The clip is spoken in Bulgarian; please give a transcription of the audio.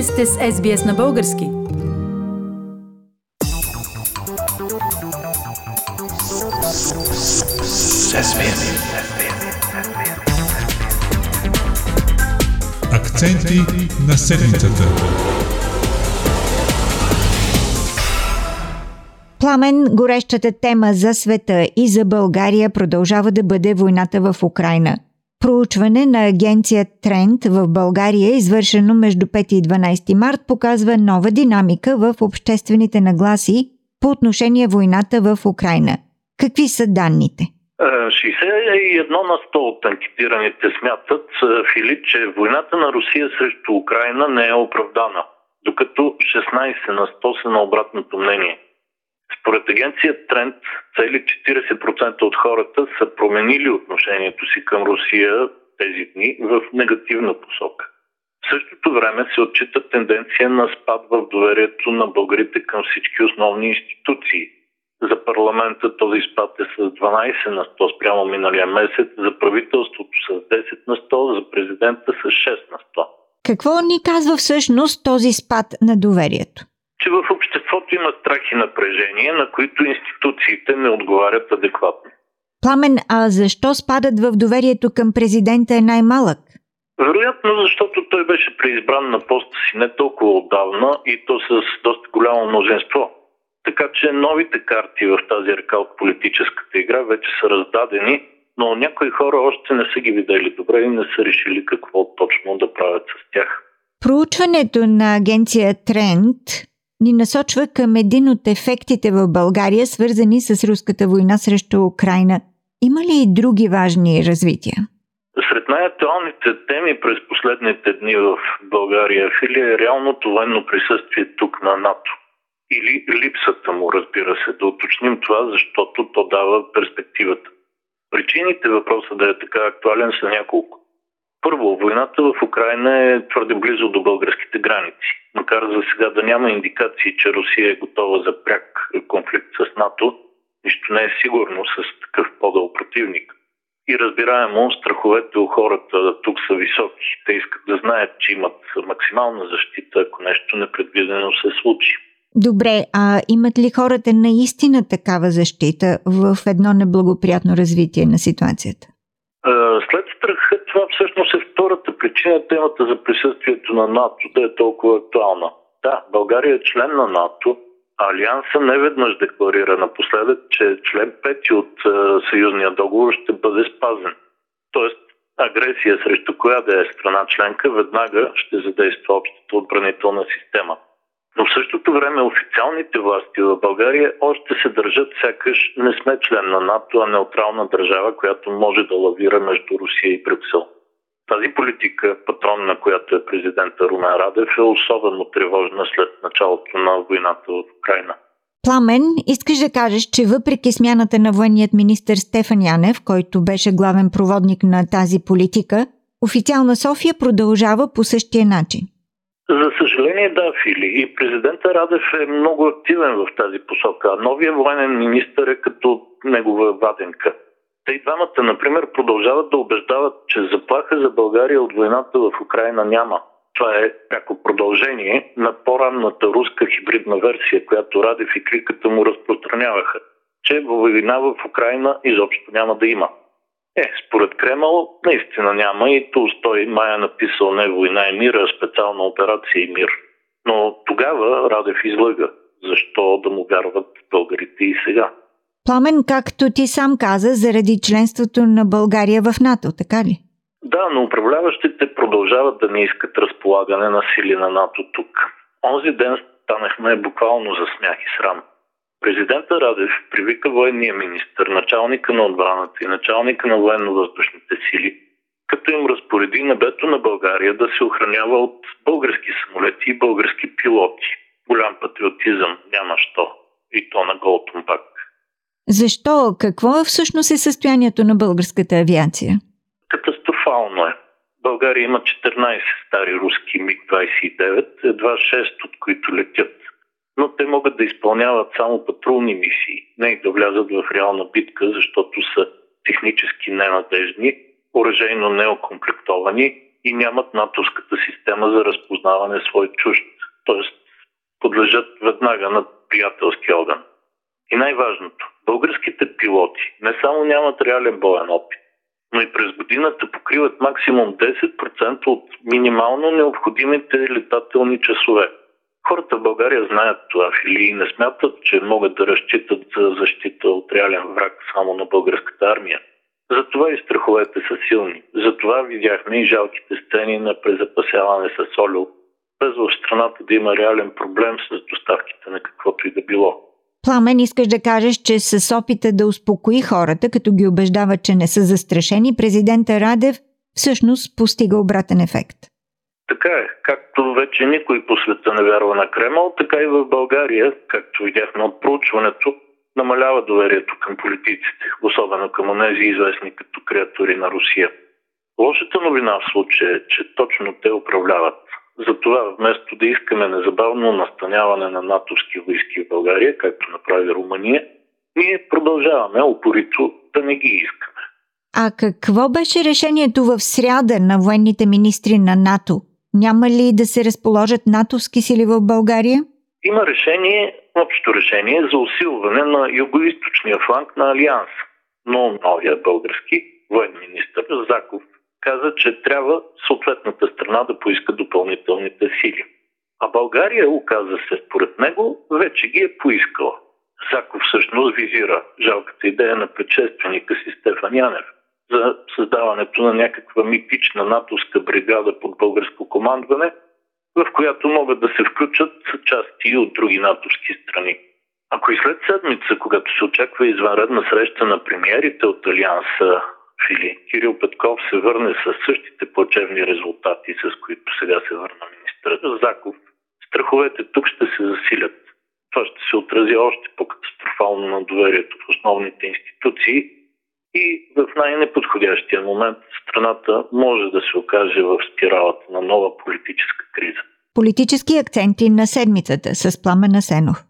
Вие сте с SBS на български. Акценти на седмицата. Пламен, горещата тема за света и за България продължава да бъде войната в Украина – Проучване на агенция Тренд в България, извършено между 5 и 12 март, показва нова динамика в обществените нагласи по отношение войната в Украина. Какви са данните? 61 на 100 от анкетираните смятат, Филип, че войната на Русия срещу Украина не е оправдана, докато 16 на 100 са на обратното мнение. Според агенция Тренд, цели 40% от хората са променили отношението си към Русия тези дни в негативна посока. В същото време се отчита тенденция на спад в доверието на българите към всички основни институции. За парламента този спад е с 12 на 100 спрямо миналия месец, за правителството с 10 на 100, за президента с 6 на 100. Какво ни казва всъщност този спад на доверието? Че в обществото има страх и напрежение, на които институциите не отговарят адекватно. Пламен, а защо спадат в доверието към президента е най-малък? Вероятно, защото той беше преизбран на поста си не толкова отдавна и то с доста голямо мнозинство. Така че новите карти в тази река от политическата игра вече са раздадени, но някои хора още не са ги видели добре и не са решили какво точно да правят с тях. Проучването на агенция Тренд ни насочва към един от ефектите в България, свързани с руската война срещу Украина. Има ли и други важни развития? Сред най-актуалните теми през последните дни в България Фили е реалното военно присъствие тук на НАТО. Или липсата му, разбира се, да уточним това, защото то дава перспективата. Причините въпроса да е така актуален са няколко. Първо, войната в Украина е твърде близо до българските граници. Макар за сега да няма индикации, че Русия е готова за пряк конфликт с НАТО, нищо не е сигурно с такъв подъл противник. И разбираемо, страховете у хората тук са високи. Те искат да знаят, че имат максимална защита, ако нещо непредвидено се случи. Добре, а имат ли хората наистина такава защита в едно неблагоприятно развитие на ситуацията? Всъщност е втората причина, темата за присъствието на НАТО да е толкова актуална. Да, България е член на НАТО. Алианса не веднъж декларира напоследък, че член 5 от е, съюзния договор ще бъде спазен. Тоест, агресия срещу коя да е страна членка веднага ще задейства общата отбранителна система. Но в същото време официалните власти в България още се държат сякаш не сме член на НАТО, а неутрална държава, която може да лавира между Русия и Брюксел. Тази политика, патрон на която е президента Румен Радев, е особено тревожна след началото на войната в Украина. Пламен, искаш да кажеш, че въпреки смяната на военният министр Стефан Янев, който беше главен проводник на тази политика, официална София продължава по същия начин. За съжаление, да, Фили. И президента Радев е много активен в тази посока. Новия военен министр е като негова ваденка. Те и двамата, например, продължават да убеждават, че заплаха за България от войната в Украина няма. Това е пряко продължение на по-ранната руска хибридна версия, която Радев и кликата му разпространяваха, че война в Украина изобщо няма да има. Е, според Кремъл наистина няма и Толстой май е написал не война и мир, а специална операция и мир. Но тогава Радев излъга. Защо да му вярват българите и сега? Пламен, както ти сам каза, заради членството на България в НАТО, така ли? Да, но управляващите продължават да не искат разполагане на сили на НАТО тук. Онзи ден станахме буквално за смях и срам. Президента Радев привика военния министр, началника на отбраната и началника на военно-въздушните сили, като им разпореди небето на България да се охранява от български самолети и български пилоти. Голям патриотизъм, няма що. И то на гол. Защо? Какво е всъщност е състоянието на българската авиация? Катастрофално е. България има 14 стари руски МиГ-29, едва 6 от които летят но те могат да изпълняват само патрулни мисии, не и да влязат в реална битка, защото са технически ненадежни, оръжейно неокомплектовани и нямат натовската система за разпознаване свой чужд, т.е. подлежат веднага на приятелски огън. И най-важното, българските пилоти не само нямат реален боен опит, но и през годината покриват максимум 10% от минимално необходимите летателни часове. Хората в България знаят това или не смятат, че могат да разчитат за защита от реален враг само на българската армия. Затова и страховете са силни. Затова видяхме и жалките сцени на презапасяване с олио, без в страната да има реален проблем с доставките на каквото и да било. Пламен, искаш да кажеш, че с опита да успокои хората, като ги убеждава, че не са застрашени, президента Радев всъщност постига обратен ефект. Така е. Както вече никой по света не вярва на Кремъл, така и в България, както видяхме от проучването, намалява доверието към политиците, особено към онези известни като креатори на Русия. Лошата новина в случая е, че точно те управляват. Затова вместо да искаме незабавно настаняване на натовски войски в България, както направи Румъния, ние продължаваме упорито да не ги искаме. А какво беше решението в сряда на военните министри на НАТО? Няма ли да се разположат натовски сили в България? Има решение, общо решение за усилване на югоисточния фланг на Алианс. Но новия български военен министр Заков каза, че трябва съответната страна да поиска допълнителните сили. А България, оказа се според него, вече ги е поискала. Заков всъщност визира жалката идея на предшественика си Стефан Янев за създаването на някаква митична натовска бригада под българско командване, в която могат да се включат части от други натовски страни. Ако и след седмица, когато се очаква извънредна среща на премиерите от Алианса Фили. Кирил Петков се върне с същите плачевни резултати, с които сега се върна министърът Заков. Страховете тук ще се засилят. Това ще се отрази още по-катастрофално на доверието в основните институции и в най-неподходящия момент страната може да се окаже в спиралата на нова политическа криза. Политически акценти на седмицата с Пламен Асенов.